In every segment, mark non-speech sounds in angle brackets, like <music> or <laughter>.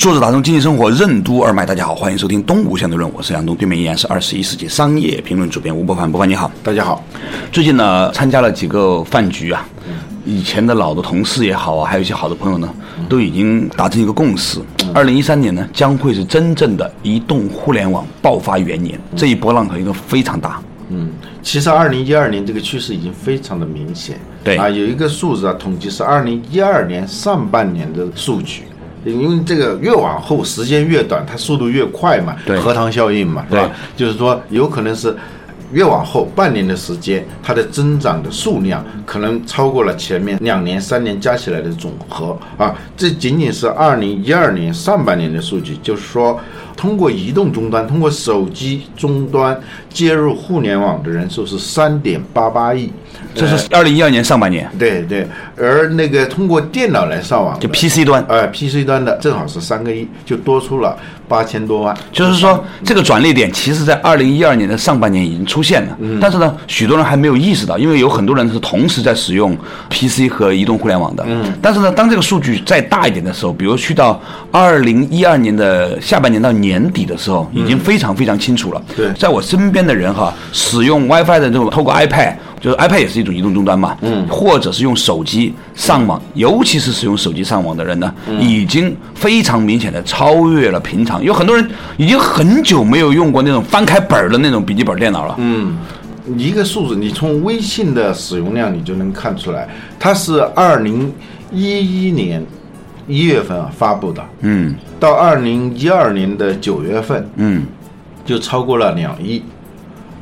作者打通经济生活任督二脉，大家好，欢迎收听东吴相对论，我是杨东，对面依然是二十一世纪商业评论主编吴伯凡，伯凡你好，大家好。最近呢，参加了几个饭局啊，以前的老的同事也好啊，还有一些好的朋友呢，都已经达成一个共识，二零一三年呢，将会是真正的移动互联网爆发元年，这一波浪头应该非常大。嗯，其实二零一二年这个趋势已经非常的明显。对啊，有一个数字啊，统计是二零一二年上半年的数据。因为这个越往后时间越短，它速度越快嘛，对核糖效应嘛，是吧？就是说有可能是越往后半年的时间，它的增长的数量可能超过了前面两年、三年加起来的总和啊。这仅仅是二零一二年上半年的数据，就是说通过移动终端、通过手机终端接入互联网的人数是三点八八亿。这是二零一二年上半年，对对，而那个通过电脑来上网，就 PC 端，呃，PC 端的正好是三个亿，就多出了八千多万。就是说这个转捩点，其实在二零一二年的上半年已经出现了，但是呢，许多人还没有意识到，因为有很多人是同时在使用 PC 和移动互联网的。嗯，但是呢，当这个数据再大一点的时候，比如去到二零一二年的下半年到年底的时候，已经非常非常清楚了。对在我身边的人哈，使用 WiFi 的这种，透过 iPad。就是 iPad 也是一种移动终端嘛，嗯，或者是用手机上网，尤其是使用手机上网的人呢，已经非常明显的超越了平常。有很多人已经很久没有用过那种翻开本儿的那种笔记本电脑了。嗯，一个数字，你从微信的使用量你就能看出来，它是二零一一年一月份啊发布的，嗯。到二零一二年的九月份嗯，就超过了两亿。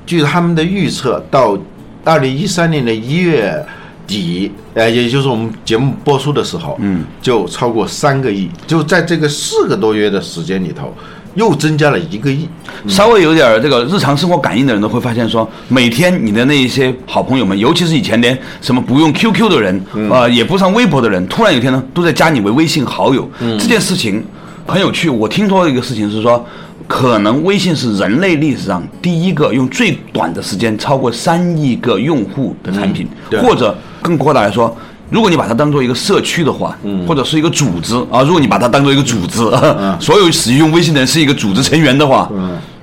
据他们的预测，到二零一三年的一月底，呃，也就是我们节目播出的时候，嗯，就超过三个亿，就在这个四个多月的时间里头，又增加了一个亿。稍微有点儿这个日常生活感应的人都会发现说，每天你的那一些好朋友们，尤其是以前连什么不用 QQ 的人，呃，也不上微博的人，突然有一天呢，都在加你为微信好友。这件事情很有趣。我听说的一个事情是说，可能微信是人类历史上第一个用最短的时间超过三亿个用户的产品，或者更扩大来说。如果你把它当做一个社区的话，或者是一个组织啊，如果你把它当做一个组织，<laughs> 所有使用微信的人是一个组织成员的话，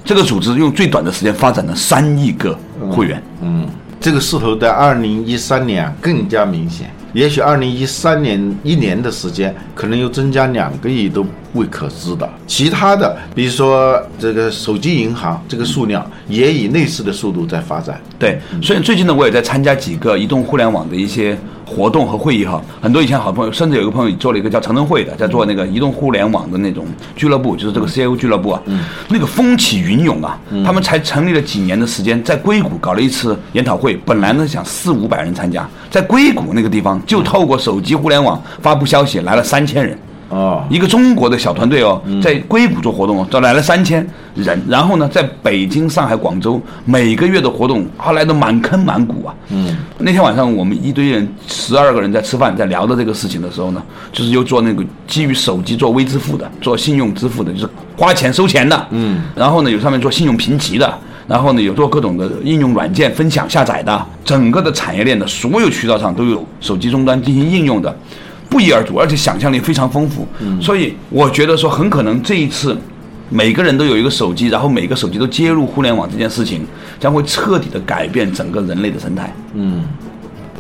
这个组织用最短的时间发展了三亿个会员。嗯，这个势头在二零一三年啊更加明显，也许二零一三年一年的时间，可能又增加两个亿都未可知的。其他的，比如说这个手机银行，这个数量也以类似的速度在发展。对，所以最近呢，我也在参加几个移动互联网的一些活动和会议哈。很多以前好朋友，甚至有一个朋友做了一个叫长城会的，在做那个移动互联网的那种俱乐部，就是这个 CIO 俱乐部啊。那个风起云涌啊，他们才成立了几年的时间，在硅谷搞了一次研讨会，本来呢想四五百人参加，在硅谷那个地方就透过手机互联网发布消息来了三千人。哦，一个中国的小团队哦，在硅谷做活动哦，招来了三千人，然后呢，在北京、上海、广州每个月的活动，啊，来的满坑满谷啊。嗯，那天晚上我们一堆人，十二个人在吃饭，在聊的这个事情的时候呢，就是又做那个基于手机做微支付的，做信用支付的，就是花钱收钱的。嗯，然后呢，有上面做信用评级的。然后呢，有做各种的应用软件分享下载的，整个的产业链的所有渠道上都有手机终端进行应用的，不一而足，而且想象力非常丰富。所以我觉得说，很可能这一次每个人都有一个手机，然后每个手机都接入互联网这件事情，将会彻底的改变整个人类的生态。嗯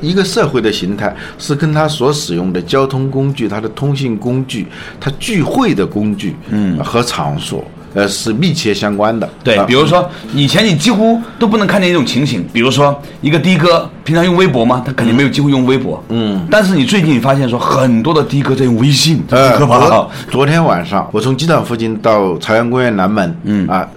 一个社会的形态是跟它所使用的交通工具、它的通信工具、它聚会的工具，嗯，和场所，呃，是密切相关的。对，啊比如说以前你几乎都不能看见一种情形，比如说一个的哥平常用微博吗？他肯定没有机会用微博。嗯，但是你最近你发现说很多的的哥在用微信，这呃，可怕了昨。天晚上我从机场附近到朝阳公园南门，嗯啊，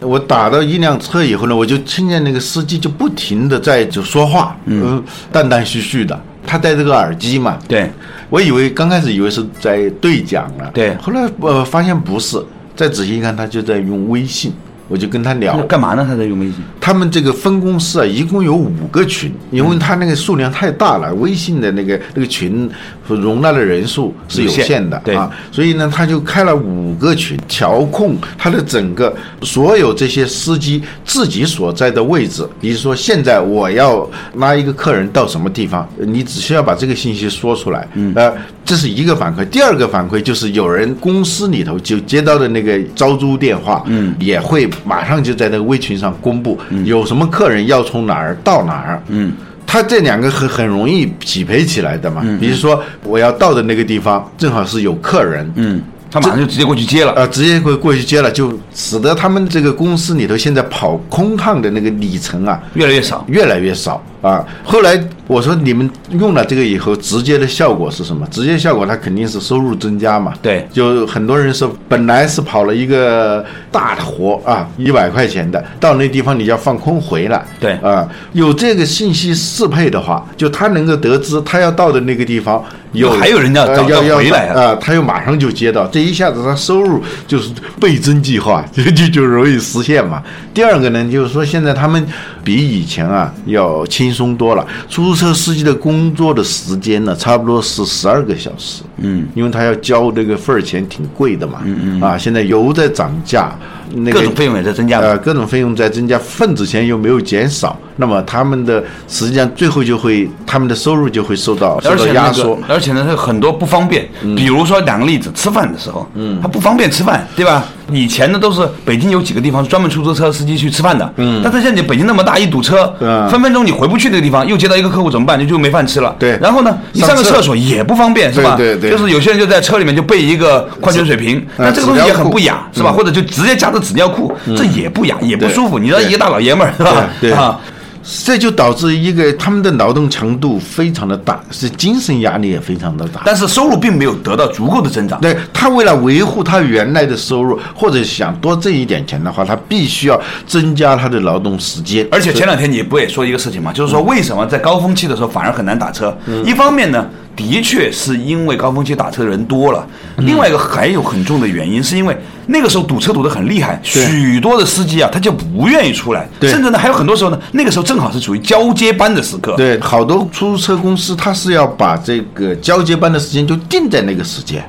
我打到一辆车以后呢，我就听见那个司机就不停的在就说话，嗯，断断续续的。他戴这个耳机嘛，对，我以为刚开始以为是在对讲了，对后来呃发现不是，再仔细一看，他就在用微信。我就跟他聊，干嘛呢？他在用微信？他们这个分公司啊，一共有五个群，因为他那个数量太大了，微信的那个那个群容纳的人数是有限的对啊，所以呢，他就开了五个群，调控他的整个所有这些司机自己所在的位置。比如说，现在我要拉一个客人到什么地方，你只需要把这个信息说出来，嗯，呃，这是一个反馈。第二个反馈就是有人公司里头就接到的那个招租电话，嗯，也会马上就在那个微群上公布，有什么客人要从哪儿到哪儿，嗯。它这两个很很容易匹配起来的嘛，比如说我要到的那个地方正好是有客人，嗯，他马上就直接过去接了。呃，直接过过去接了，就使得他们这个公司里头现在跑空趟的那个里程啊，越来越少。越来越少啊。后来我说你们用了这个以后，直接的效果是什么？直接效果它肯定是收入增加嘛。对就很多人说，本来是跑了一个大的活啊，一百块钱的，到那地方你就要放空回来。对啊，有这个信息适配的话，就他能够得知他要到的那个地方有还有人要找呃要要要回来啊啊，他又马上就接到，这一下子他收入就是倍增计划，<laughs> 就就就容易实现嘛。第二个呢，就是说现在他们比以前啊要轻松多了。出租车司机的工作的时间呢，差不多是十二个小时，嗯，因为他要交这个份儿钱，挺贵的嘛，嗯嗯，啊，现在油在涨价，那个各种费用也在增加嘛呃，各种费用在增加，份子钱又没有减少，那么他们的实际上最后就会他们的收入就会受到受到而且那压缩个，。而且呢，它很多不方便。比如说两个例子，吃饭的时候，嗯，他不方便吃饭，对吧？以前呢都是北京有几个地方是专门出租车司机去吃饭的，嗯，但是现在你北京那么大，一堵车，嗯分分钟你回不去那个地方，又接到一个客户怎么办？你就没饭吃了。对然后呢，你上个厕厕所也不方便，是吧？对对对就是有些人就在车里面就备一个矿泉水瓶，那这个东西也很不雅，是吧？或者就直接夹着纸尿裤，这也不雅，也不舒服。你知道一个大老爷们儿是吧？对对啊，这就导致一个他们的劳动强度非常的大，是精神压力也非常的大。但是收入并没有得到足够的增长。对他为了维护他原来的收入，或者想多挣一点钱的话，他必须要增加他的劳动时间。而且前两天你不也说一个事情嘛，就是说为什么在高峰期的时候反而很难打车？嗯一方面呢，的确是因为高峰期打车的人多了；嗯另外一个还有很重的原因，是因为那个时候堵车堵得很厉害，许多的司机啊他就不愿意出来，甚至呢还有很多时候呢，那个时候正好是处于交接班的时刻。对，好多出租车公司它是要把这个交接班的时间就定在那个时间。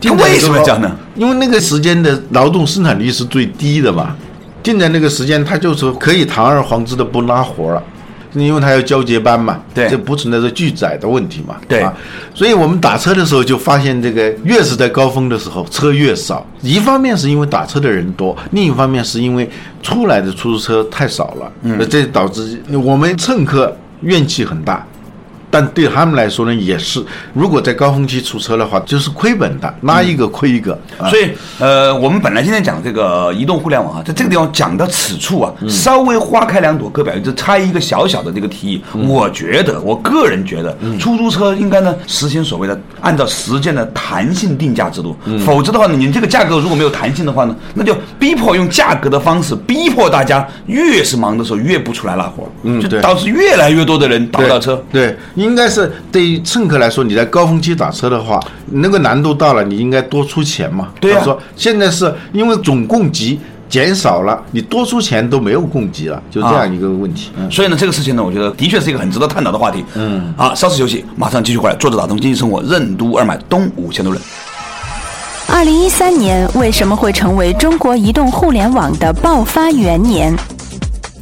他定在那个为什么这样呢？因为那个时间的劳动生产率是最低的嘛，定在那个时间，他就是可以堂而皇之的不拉活了。因为他要交接班嘛，对这不存在着拒载的问题嘛，对啊，所以我们打车的时候就发现，这个越是在高峰的时候，车越少。一方面是因为打车的人多，另一方面是因为出来的出租车太少了，嗯，这导致我们乘客怨气很大。但对他们来说呢，也是，如果在高峰期出车的话，就是亏本的，拉一个亏一个。啊。所以，呃，我们本来今天讲这个移动互联网啊，在这个地方讲到此处啊，稍微花开两朵，各表一枝，插一个小小的这个提议。我觉得，我个人觉得，出租车应该呢实行所谓的按照时间的弹性定价制度，否则的话呢，你这个价格如果没有弹性的话呢，那就逼迫用价格的方式逼迫大家，越是忙的时候越不出来拉活，就导致越来越多的人打不到车。对，应该是对于乘客来说，你在高峰期打车的话，那个难度大了，你应该多出钱嘛。对呀他说现在是因为总供给减少了，你多出钱都没有供给了，就这样一个问题。嗯。所以呢，这个事情呢，我觉得的确是一个很值得探讨的话题。嗯，啊，稍事休息，马上继续回来。坐着打通经济生活，任督二脉，东五千多人。二零一三年为什么会成为中国移动互联网的爆发元年？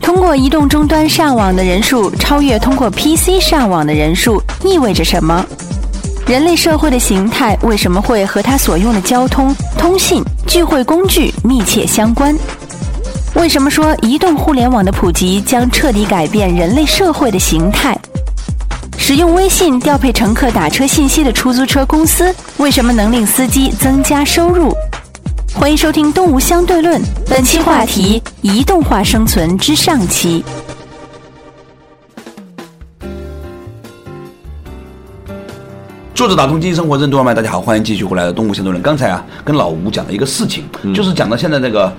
通过移动终端上网的人数超越通过 PC 上网的人数，意味着什么？人类社会的形态为什么会和它所用的交通、通信、聚会工具密切相关？为什么说移动互联网的普及将彻底改变人类社会的形态？使用微信调配乘客打车信息的出租车公司，为什么能令司机增加收入？欢迎收听《东吴相对论》，本期话题：移动化生存之上期。坐着打通经济生活任督二脉，大家好，欢迎继续回来的东吴先头人。刚才啊，跟老吴讲了一个事情，就是讲到现在这个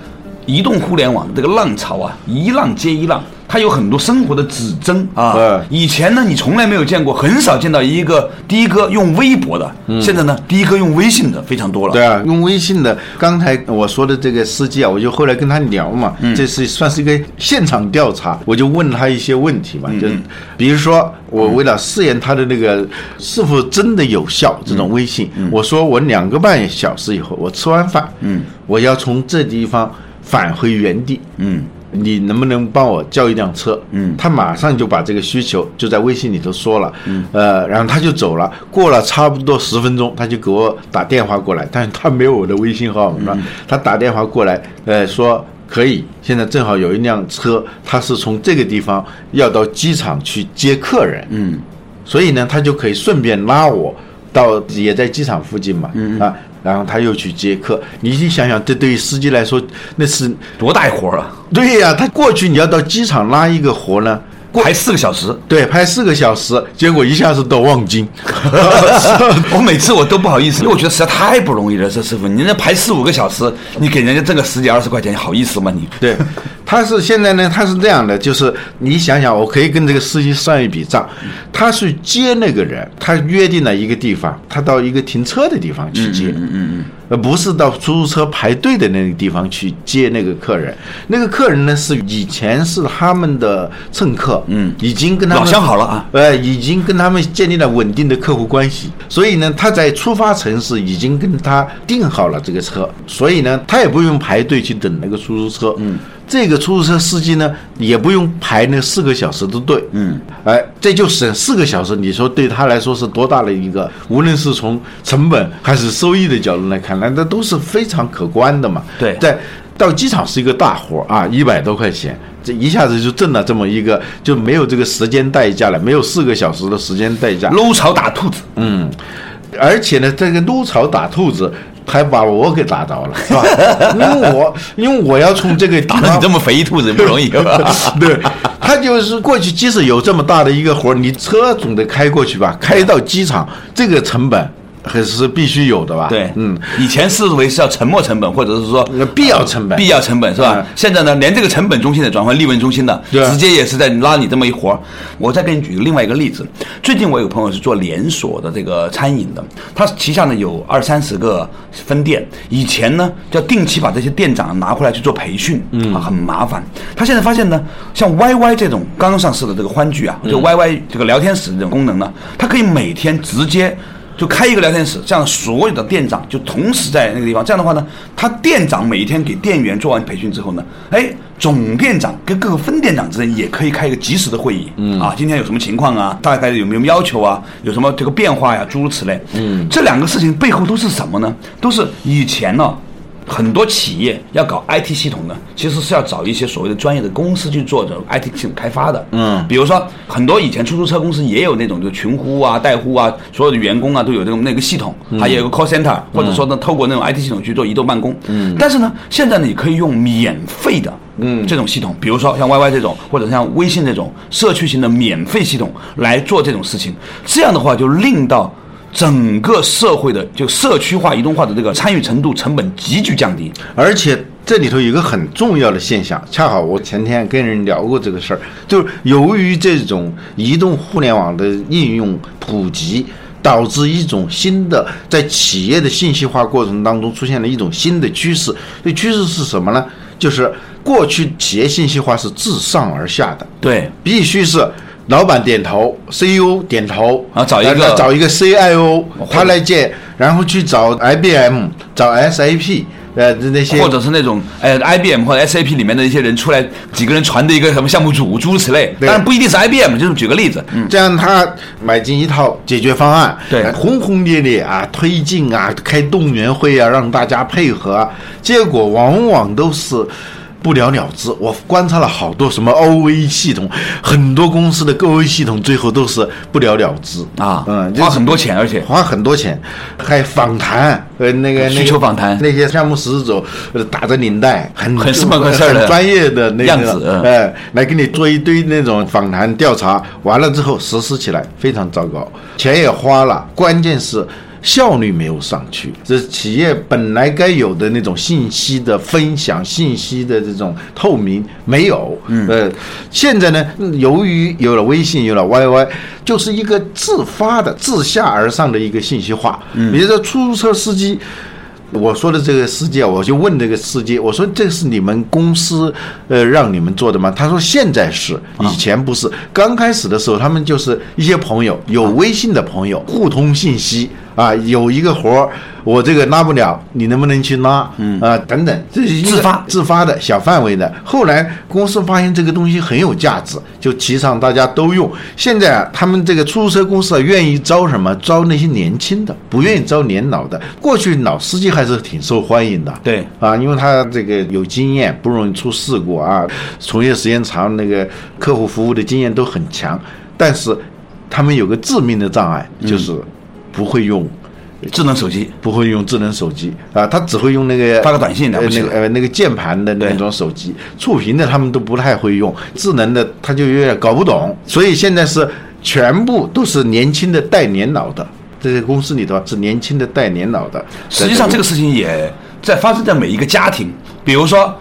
移动互联网这个浪潮啊，一浪接一浪。它有很多生活的指针啊对。以前呢，你从来没有见过，很少见到一个的哥用微博的，现在呢，的哥用微信的非常多了。对啊，用微信的，刚才我说的这个司机啊，我就后来跟他聊嘛，这是算是一个现场调查，我就问他一些问题嘛，就比如说我为了试验他的那个是否真的有效，这种微信，我说我两个半小时以后，我吃完饭，嗯，我要从这地方返回原地，嗯。你能不能帮我叫一辆车？嗯，他马上就把这个需求就在微信里头说了，嗯，呃，然后他就走了。过了差不多十分钟，他就给我打电话过来，但是他没有我的微信号，是吧？他打电话过来，呃，说可以，现在正好有一辆车，他是从这个地方要到机场去接客人，嗯，所以呢，他就可以顺便拉我到也在机场附近嘛，嗯。啊，然后他又去接客。你你想想，这对于司机来说，那是多大一活儿啊！对呀、他过去你要到机场拉一个活呢，排四个小时，对，排四个小时，结果一下子到望京。<laughs> 我每次我都不好意思，因为我觉得实在太不容易了。这师傅，你那排四五个小时，你给人家挣个十几二十块钱，好意思吗你？对，他是现在呢，他是这样的，就是你想想，我可以跟这个司机算一笔账，他去接那个人，他约定了一个地方，他到一个停车的地方去接，嗯嗯嗯。而不是到出租车排队的那个地方去接那个客人。那个客人呢，是以前是他们的乘客，嗯，已经跟他们老相好了啊。呃，已经跟他们建立了稳定的客户关系，所以呢，他在出发城市已经跟他订好了这个车，所以呢，他也不用排队去等那个出租车，嗯。这个出租车司机呢，也不用排那四个小时的队，嗯，哎，这就省四个小时。你说对他来说是多大的一个，无论是从成本还是收益的角度来看，那那都是非常可观的嘛。对在到机场是一个大活儿啊，一百多块钱，这一下子就挣了这么一个，就没有这个时间代价了，没有四个小时的时间代价。搂草打兔子，嗯，而且呢，这个撸草打兔子。还把我给打着了，<laughs> 是吧？因为我因为我要从这个打到你这么肥一兔子不容易。<laughs> 对，他就是过去，即使有这么大的一个活儿，你车总得开过去吧？开到机场，这个成本还是必须有的吧？对，嗯，，以前视为是要沉没成本，或者是说必要成本必要成本是吧嗯？现在呢，连这个成本中心的转换利润中心的，直接也是在拉你这么一活儿。我再给你举另外一个例子，最近我有朋友是做连锁的这个餐饮的，他旗下呢有二三十个分店，以前呢要定期把这些店长拿回来去做培训，嗯啊，很麻烦。他现在发现呢，像 YY 这种刚上市的这个欢聚啊，嗯就 YY 这个聊天室这种功能呢，它可以每天直接。就开一个聊天室，这样所有的店长就同时在那个地方。这样的话呢，他店长每一天给店员做完培训之后呢，哎，总店长跟各个分店长之间也可以开一个及时的会议。嗯啊，今天有什么情况啊？大概有没有要求啊？有什么这个变化呀？诸如此类。嗯，这两个事情背后都是什么呢？都是以前呢、很多企业要搞 IT 系统呢，其实是要找一些所谓的专业的公司去做这种 IT 系统开发的。嗯比如说很多以前出租车公司也有那种就群呼啊、代呼啊，所有的员工啊都有这种那个系统，还有一个 call center，或者说呢透过那种 IT 系统去做移动办公。嗯，但是呢，现在呢，你可以用免费的。嗯，这种系统，比如说像 YY 这种，或者像微信这种社区型的免费系统来做这种事情，这样的话就令到整个社会的就社区化、移动化的这个参与程度、成本急剧降低。而且这里头有一个很重要的现象，恰好我前天跟人聊过这个事儿，就是由于这种移动互联网的应用普及。导致一种新的在企业的信息化过程当中出现了一种新的趋势。这趋势是什么呢？就是过去企业信息化是自上而下的，对，必须是老板点头，CEO 点头然后找一个找一个 CIO，他来借，然后去找 IBM，找 SAP，呃那些或者是那种呃 IBM 或者 SAP 里面的一些人出来，几个人传的一个什么项目组，诸如此类。对当然不一定是 IBM，就是举个例子，嗯，这样他买进一套解决方案，对呃轰轰烈烈啊，推进啊，开动员会啊，让大家配合啊，结果往往都是。不了了之，我观察了好多什么 OA 系统，很多公司的 OA 系统最后都是不了了之。啊嗯，花很多钱而且。花很多钱，还访谈，呃，那个需求访谈那些项目实施者呃打着领带，很很是么个事儿的？很专业的那个样子嗯。哎，来给你做一堆那种访谈调查，完了之后实施起来非常糟糕，钱也花了，关键是效率没有上去，这企业本来该有的那种信息的分享、信息的这种透明没有。嗯，呃，现在呢，由于有了微信，有了 YY，就是一个自发的、自下而上的一个信息化。嗯，比如说出租车司机。我说的这个司机啊，我就问这个司机，我说这是你们公司呃让你们做的吗？他说现在是，以前不是。刚开始的时候，他们就是一些朋友，有微信的朋友互通信息。啊，有一个活儿，我这个拉不了，你能不能去拉？嗯啊，等等，这是自发自发的小范围的。后来公司发现这个东西很有价值，就提倡大家都用。现在啊，他们这个出租车公司啊，愿意招什么？招那些年轻的，不愿意招年老的。过去老司机还是挺受欢迎的，对啊，因为他这个有经验，不容易出事故啊，从业时间长，那个客户服务的经验都很强。但是他们有个致命的障碍，就是不会用智能手机，不会用智能手机啊，他只会用那个发个短信的呃那个呃那个键盘的那种手机，触屏的他们都不太会用，智能的他就有点搞不懂，所以现在是全部都是年轻的带年老的，这些公司里头是年轻的带年老的。实际上这个事情也在发生在每一个家庭，比如说。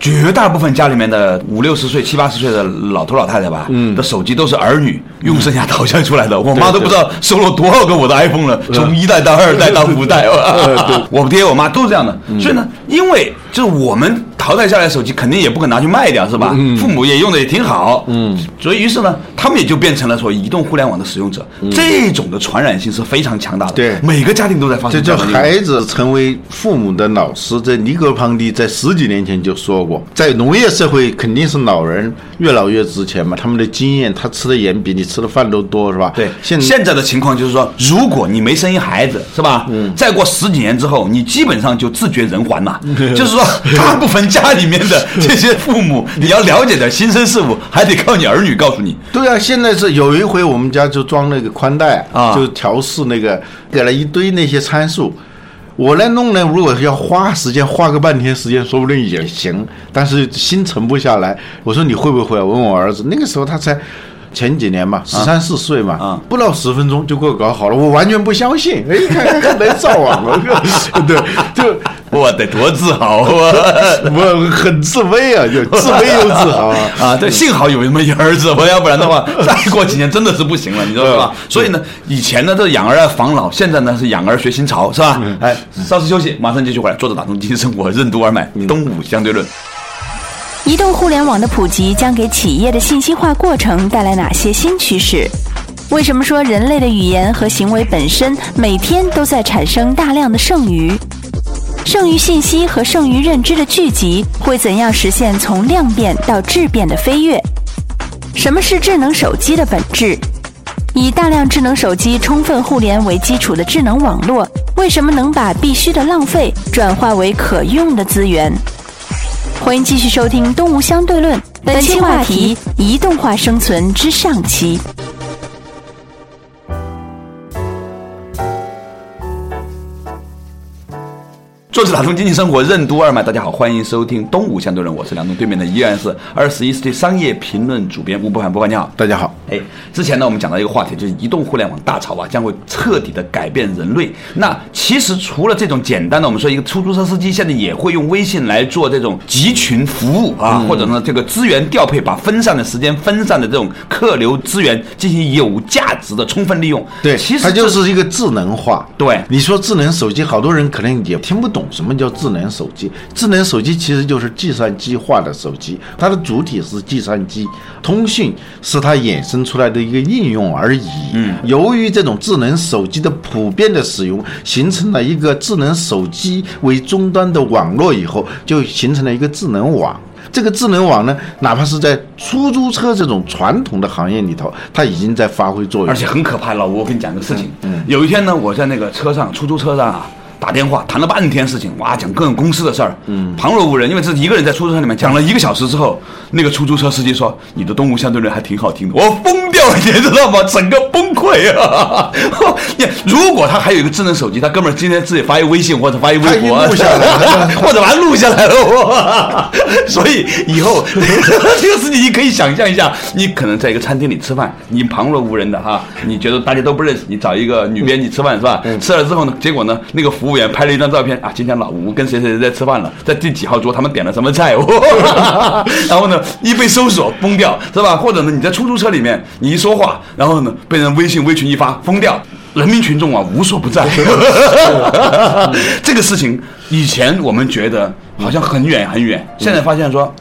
绝大部分家里面的五六十岁、七八十岁的老头老太太吧，嗯，的手机都是儿女用剩下淘汰出来的。我妈都不知道收了多少个我的 iPhone 了，从一代到二代到五代，<laughs> 我爹我妈都是这样的。所以呢，因为就是我们淘汰下来的手机，肯定也不肯拿去卖掉，是吧？父母也用的也挺好，嗯，所以于是呢，他们也就变成了说移动互联网的使用者。这种的传染性是非常强大的，对，每个家庭都在发生。这叫孩子成为父母的老师。这尼格庞蒂在十几年前就说过。在农业社会，肯定是老人越老越值钱嘛。他们的经验，他吃的盐比你吃的饭都多，是吧？对。现现在的情况就是说，如果你没生一孩子，是吧？嗯。再过十几年之后，你基本上就自绝人寰了。<laughs> 就是说，<laughs> 大部分家里面的这些父母，你要了解点新生事物，还得靠你儿女告诉你。对啊，现在是有一回我们家就装那个宽带啊，就调试那个，给了一堆那些参数。我来弄呢，如果要花时间，花个半天时间，说不定也行。但是心沉不下来。我说你会不会？我问我儿子，那个时候他才前几年嘛，十三四岁嘛，不到十分钟就给我搞好了，我完全不相信。哎，看看看能造网了，<laughs> 对，就。我得多自豪啊！<laughs> 我很自卑啊，就自卑又自豪啊！<laughs> 对，幸好有这么一儿子，我要不然的话，再过几年真的是不行了，你知道吧？所以呢，以前呢这养儿防老，现在呢是养儿学新潮，是吧？哎，稍事休息，马上继续回来，坐着打通经济生活，任督二脉，东武相对论。移动互联网的普及将给企业的信息化过程带来哪些新趋势？为什么说人类的语言和行为本身每天都在产生大量的剩余？剩余信息和剩余认知的聚集会怎样实现从量变到质变的飞跃？什么是智能手机的本质？以大量智能手机充分互联为基础的智能网络，为什么能把必须的浪费转化为可用的资源？欢迎继续收听《东吴相对论》，本期话题：移动化生存之上期。坐着打通经济生活任督二脉，大家好，欢迎收听东吴相对论，我是梁东，对面的依然是二十一世纪商业评论主编吴伯凡，伯凡你好，大家好。哎，之前呢，我们讲到一个话题，就是移动互联网大潮啊，将会彻底的改变人类。那其实除了这种简单的，我们说一个出租车司机现在也会用微信来做这种集群服务啊，或者呢这个资源调配，把分散的时间、分散的这种客流资源进行有价值的充分利用。对，其实它就是一个智能化。对，你说智能手机，好多人可能也听不懂。什么叫智能手机？智能手机其实就是计算机化的手机，它的主体是计算机，通讯是它衍生出来的一个应用而已。嗯，由于这种智能手机的普遍的使用，形成了一个智能手机为终端的网络以后，就形成了一个智能网。这个智能网呢，哪怕是在出租车这种传统的行业里头，它已经在发挥作用，而且很可怕。老吴，我跟你讲个事情，嗯，有一天呢，我在那个车上，出租车上啊。打电话谈了半天事情，哇，讲各种公司的事儿，嗯，旁若无人，因为自己一个人在出租车里面讲了一个小时之后，那个出租车司机说：“你的动物相对论还挺好听的。”我疯掉了，你知道吗？整个崩溃啊！<laughs> 你如果他还有一个智能手机，他哥们儿今天自己发一微信或者发一微博，录下来了 <laughs> 或者把它录下来了，哇！<laughs> 所以以后这个事情你可以想象一下，你可能在一个餐厅里吃饭，你旁若无人的哈，你觉得大家都不认识，你找一个女编辑吃饭是吧？吃了之后呢，结果呢，那个服务员拍了一张照片啊，今天老吴跟谁谁谁在吃饭了，在第几号桌，他们点了什么菜，哇然后呢，一被搜索崩掉是吧？或者呢，你在出租车里面你一说话，然后呢被人微信微群一发疯掉。人民群众啊，无所不在。<laughs> <laughs> 这个事情以前我们觉得好像很远很远，现在发现说，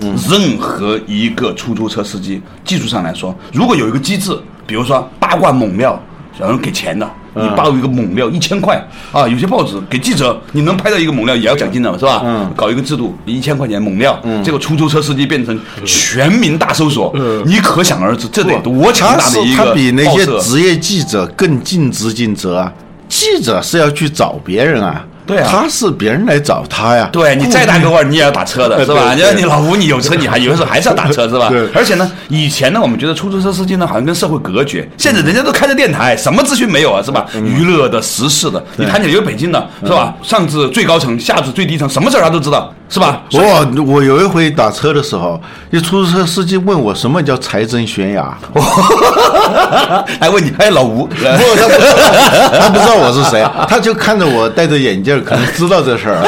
任何一个出租车司机，技术上来说，如果有一个机制，比如说八卦猛料，有人给钱的。你报一个猛料一千块啊，有些报纸给记者，你能拍到一个猛料也要奖金的，是吧？嗯搞一个制度，一千块钱猛料，这个出租车司机变成全民大搜索，你可想而知，这得多强大的一个他比那些职业记者更尽职尽责啊！记者是要去找别人啊，对啊他是别人来找他呀。对你再大个腕儿，你也要打车的 <laughs> 是吧？你你老吴，你有车，你还有的时候还是要打车是吧对？而且呢，以前呢，我们觉得出租车司机呢好像跟社会隔绝，现在人家都开着电台，什么资讯没有啊是吧？娱乐的、时事的，你谈起来有北京的是吧？上至最高层，下至最低层，什么事儿他都知道是吧？我我有一回打车的时候，一出租车司机问我什么叫财政悬崖，<laughs> 还问你，<laughs> 哎，老吴，不，他不知道，他不知道我是谁，他就看着我戴着眼镜，可能知道这事儿。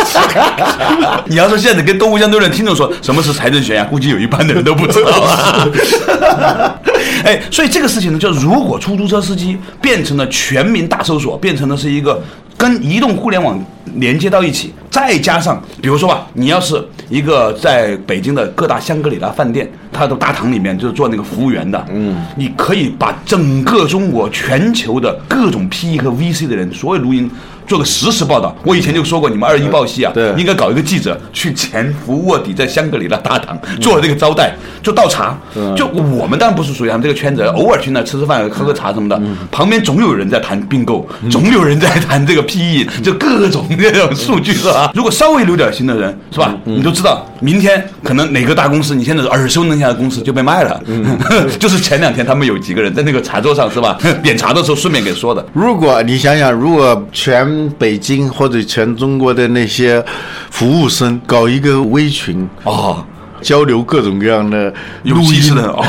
<laughs> 你要说现在跟东吴相对论听众说什么是财政悬崖，估计有一半的人都不知道啊。哎，所以这个事情呢，就如果出租车司机变成了全民大搜索，变成了是一个跟移动互联网连接到一起，再加上比如说吧，你要是一个在北京的各大香格里拉饭店，它的大堂里面就是做那个服务员的，嗯，你可以把整个中国全球的各种 PE 和 VC 的人所有录音。做个实时报道，我以前就说过，你们二一报系啊，对。应该搞一个记者去潜伏卧底在香格里拉大堂做这个招待，就倒茶。就我们当然不是属于他们这个圈子，偶尔去那吃吃饭、喝喝茶什么的，旁边总有人在谈并购，总有人在谈这个 PE，就各种这种数据是吧？如果稍微留点心的人是吧，你都知道明天可能哪个大公司你现在耳熟能详的公司就被卖了，<laughs> 就是前两天他们有几个人在那个茶桌上是吧，<laughs> 点茶的时候顺便给说的。如果你想想，如果全北京或者全中国的那些服务生搞一个微群，哦。交流各种各样的有录音机的，哦，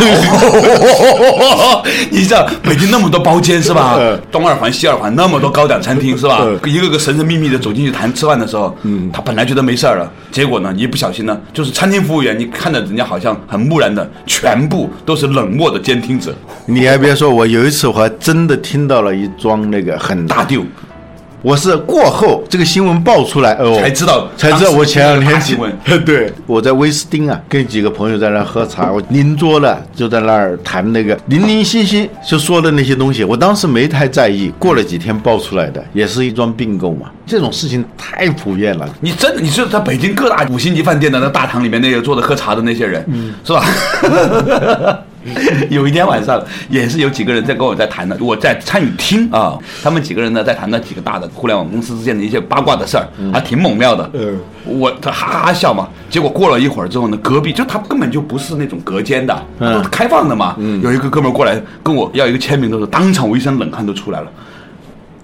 <laughs> 你知道北京那么多包间是吧嗯？东二环、西二环那么多高档餐厅是吧嗯？一个个神神秘秘的走进去谈吃饭的时候，嗯，他本来觉得没事儿了，结果呢，一不小心呢，就是餐厅服务员，你看着人家好像很木然的，全部都是冷漠的监听者，你还别说，我有一次我还真的听到了一桩那个很大丢我是过后这个新闻爆出来，哦，才知道才知道我前两天大新闻。<laughs> 对，我在威斯汀啊，跟几个朋友在那儿喝茶，我 <laughs> 邻桌的就在那儿谈那个零零星星就说的那些东西，我当时没太在意。过了几天爆出来的，也是一桩并购嘛，这种事情太普遍了。你真的，你是在北京各大五星级饭店的那大堂里面那个坐着喝茶的那些人，嗯是吧？<laughs> <laughs> 有一天晚上，也是有几个人在跟我在谈的，我在参与听啊，他们几个人呢在谈那几个大的互联网公司之间的一些八卦的事儿，还挺猛料的。嗯。我他哈哈哈笑嘛，结果过了一会儿之后呢，隔壁就他根本就不是那种隔间的，嗯。都是开放的嘛。嗯。有一个哥们过来跟我要一个签名的时候，当场我一身冷汗都出来了，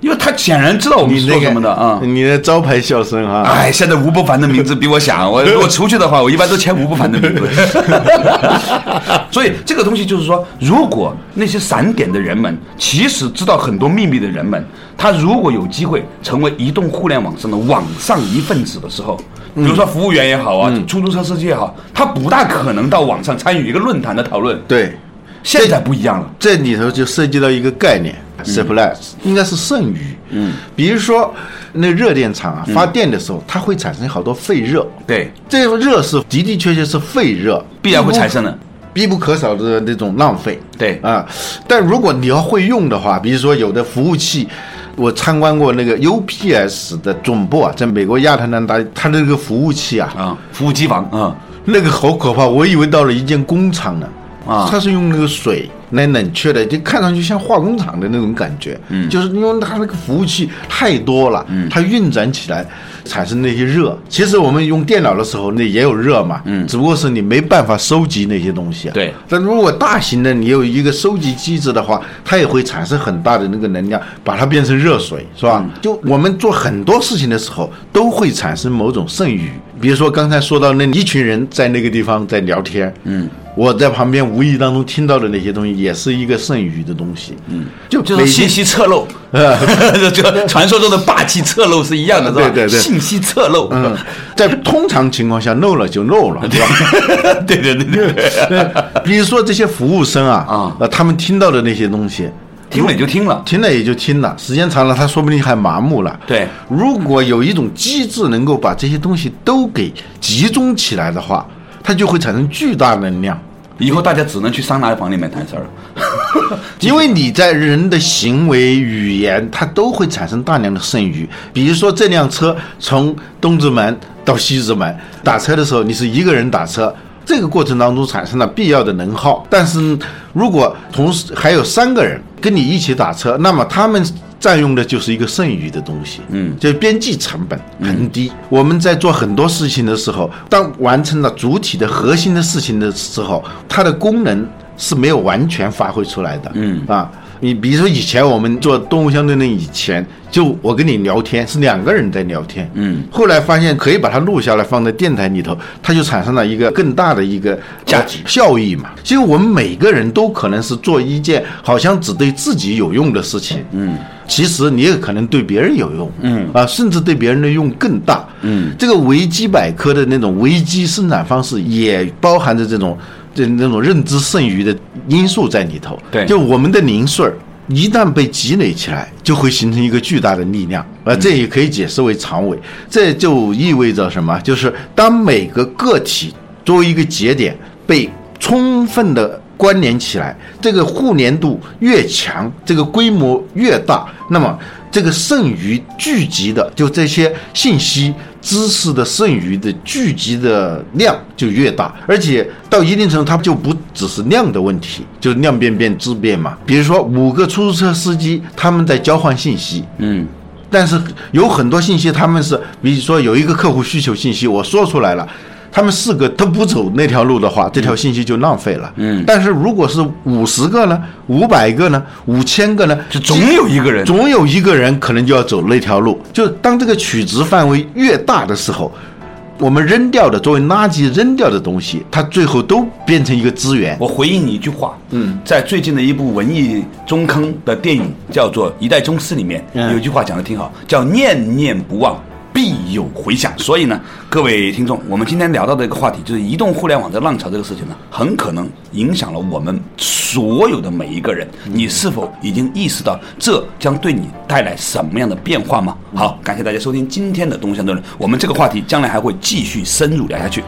因为他显然知道我们是做什么的啊。个，你的招牌笑声啊，哎，现在吴不凡的名字比我响，<laughs> 我如果出去的话，我一般都签吴不凡的名字。<laughs> 所以这个东西就是说，如果那些散点的人们，其实知道很多秘密的人们，他如果有机会成为移动互联网上的网上一份子的时候，比如说服务员也好啊，出租车司机也好，他不大可能到网上参与一个论坛的讨论。对，现在不一样了，这里头就涉及到一个概念。Supply 应该是剩余，嗯，比如说那热电厂啊发电的时候，它会产生好多废热，对，这个热是的的确确是废热，必然会产生的。必不可少的那种浪费。对啊，但如果你要会用的话，比如说有的服务器，我参观过那个 UPS 的总部啊，在美国亚特兰大，它那个服务器啊，啊，服务机房啊，那个好可怕，我以为到了一间工厂呢。啊它是用那个水来冷却的，就看上去像化工厂的那种感觉。嗯，就是因为它那个服务器太多了，嗯，它运转起来产生那些热。其实我们用电脑的时候，那也有热嘛，嗯，只不过是你没办法收集那些东西。对，但如果大型的你有一个收集机制的话，它也会产生很大的那个能量，把它变成热水，是吧？就我们做很多事情的时候，都会产生某种剩余。比如说刚才说到那一群人在那个地方在聊天，嗯，我在旁边无意当中听到的那些东西，也是一个剩余的东西，嗯，就就是信息侧漏，<laughs> <laughs> 就传说中的霸气侧漏是一样的，是吧？对对对。信息侧漏，嗯，在通常情况下漏了就漏了，对吧？对对对对，<laughs> 比如说这些服务生啊，啊。呃，他们听到的那些东西，听了也就听了，听了也就听了，时间长了，他说不定还麻木了。对，如果有一种机制能够把这些东西都给集中起来的话，它就会产生巨大能量。以后大家只能去桑拿房里面谈事儿了。<laughs> <laughs> 因为你在人的行为、语言，它都会产生大量的剩余。比如说，这辆车从东直门到西直门打车的时候，你是一个人打车，这个过程当中产生了必要的能耗。但是如果同时还有三个人跟你一起打车，那么他们占用的就是一个剩余的东西，嗯，就边际成本很低。我们在做很多事情的时候，当完成了主体的核心的事情的时候，它的功能是没有完全发挥出来的，嗯啊。你比如说以前我们做动物相对论以前，就我跟你聊天是两个人在聊天，嗯，后来发现可以把它录下来放在电台里头，它就产生了一个更大的一个价值效益嘛。其实我们每个人都可能是做一件好像只对自己有用的事情，嗯，其实你也可能对别人有用，嗯啊，甚至对别人的用更大，嗯。这个维基百科的那种维基生产方式也包含着这种这那种认知剩余的因素在里头，对就我们的零碎儿。一旦被积累起来，就会形成一个巨大的力量，而这也可以解释为长尾。这就意味着什么？就是当每个个体作为一个节点被充分的关联起来，这个互联度越强，这个规模越大，那么这个剩余聚集的，就这些信息、知识的剩余的聚集的量就越大，而且到一定程度，它就不只是量的问题，就是量变变质变嘛。比如说五个出租车司机，他们在交换信息，嗯，但是有很多信息他们是，比如说有一个客户需求信息，我说出来了。他们四个都不走那条路的话，这条信息就浪费了。嗯，但是如果是五十个呢，五百个呢，五千个呢，就总有一个人。总有一个人可能就要走那条路。就当这个取值范围越大的时候，我们扔掉的作为垃圾扔掉的东西，它最后都变成一个资源。我回应你一句话，嗯，在最近的一部文艺中坑的电影叫做《一代宗师》里面，嗯。有一句话讲的挺好，叫“念念不忘”。必有回响，所以呢，各位听众，我们今天聊到的一个话题就是移动互联网的浪潮这个事情呢，很可能影响了我们所有的每一个人。你是否已经意识到这将对你带来什么样的变化吗？好，感谢大家收听今天的东山论，我们这个话题将来还会继续深入聊下去。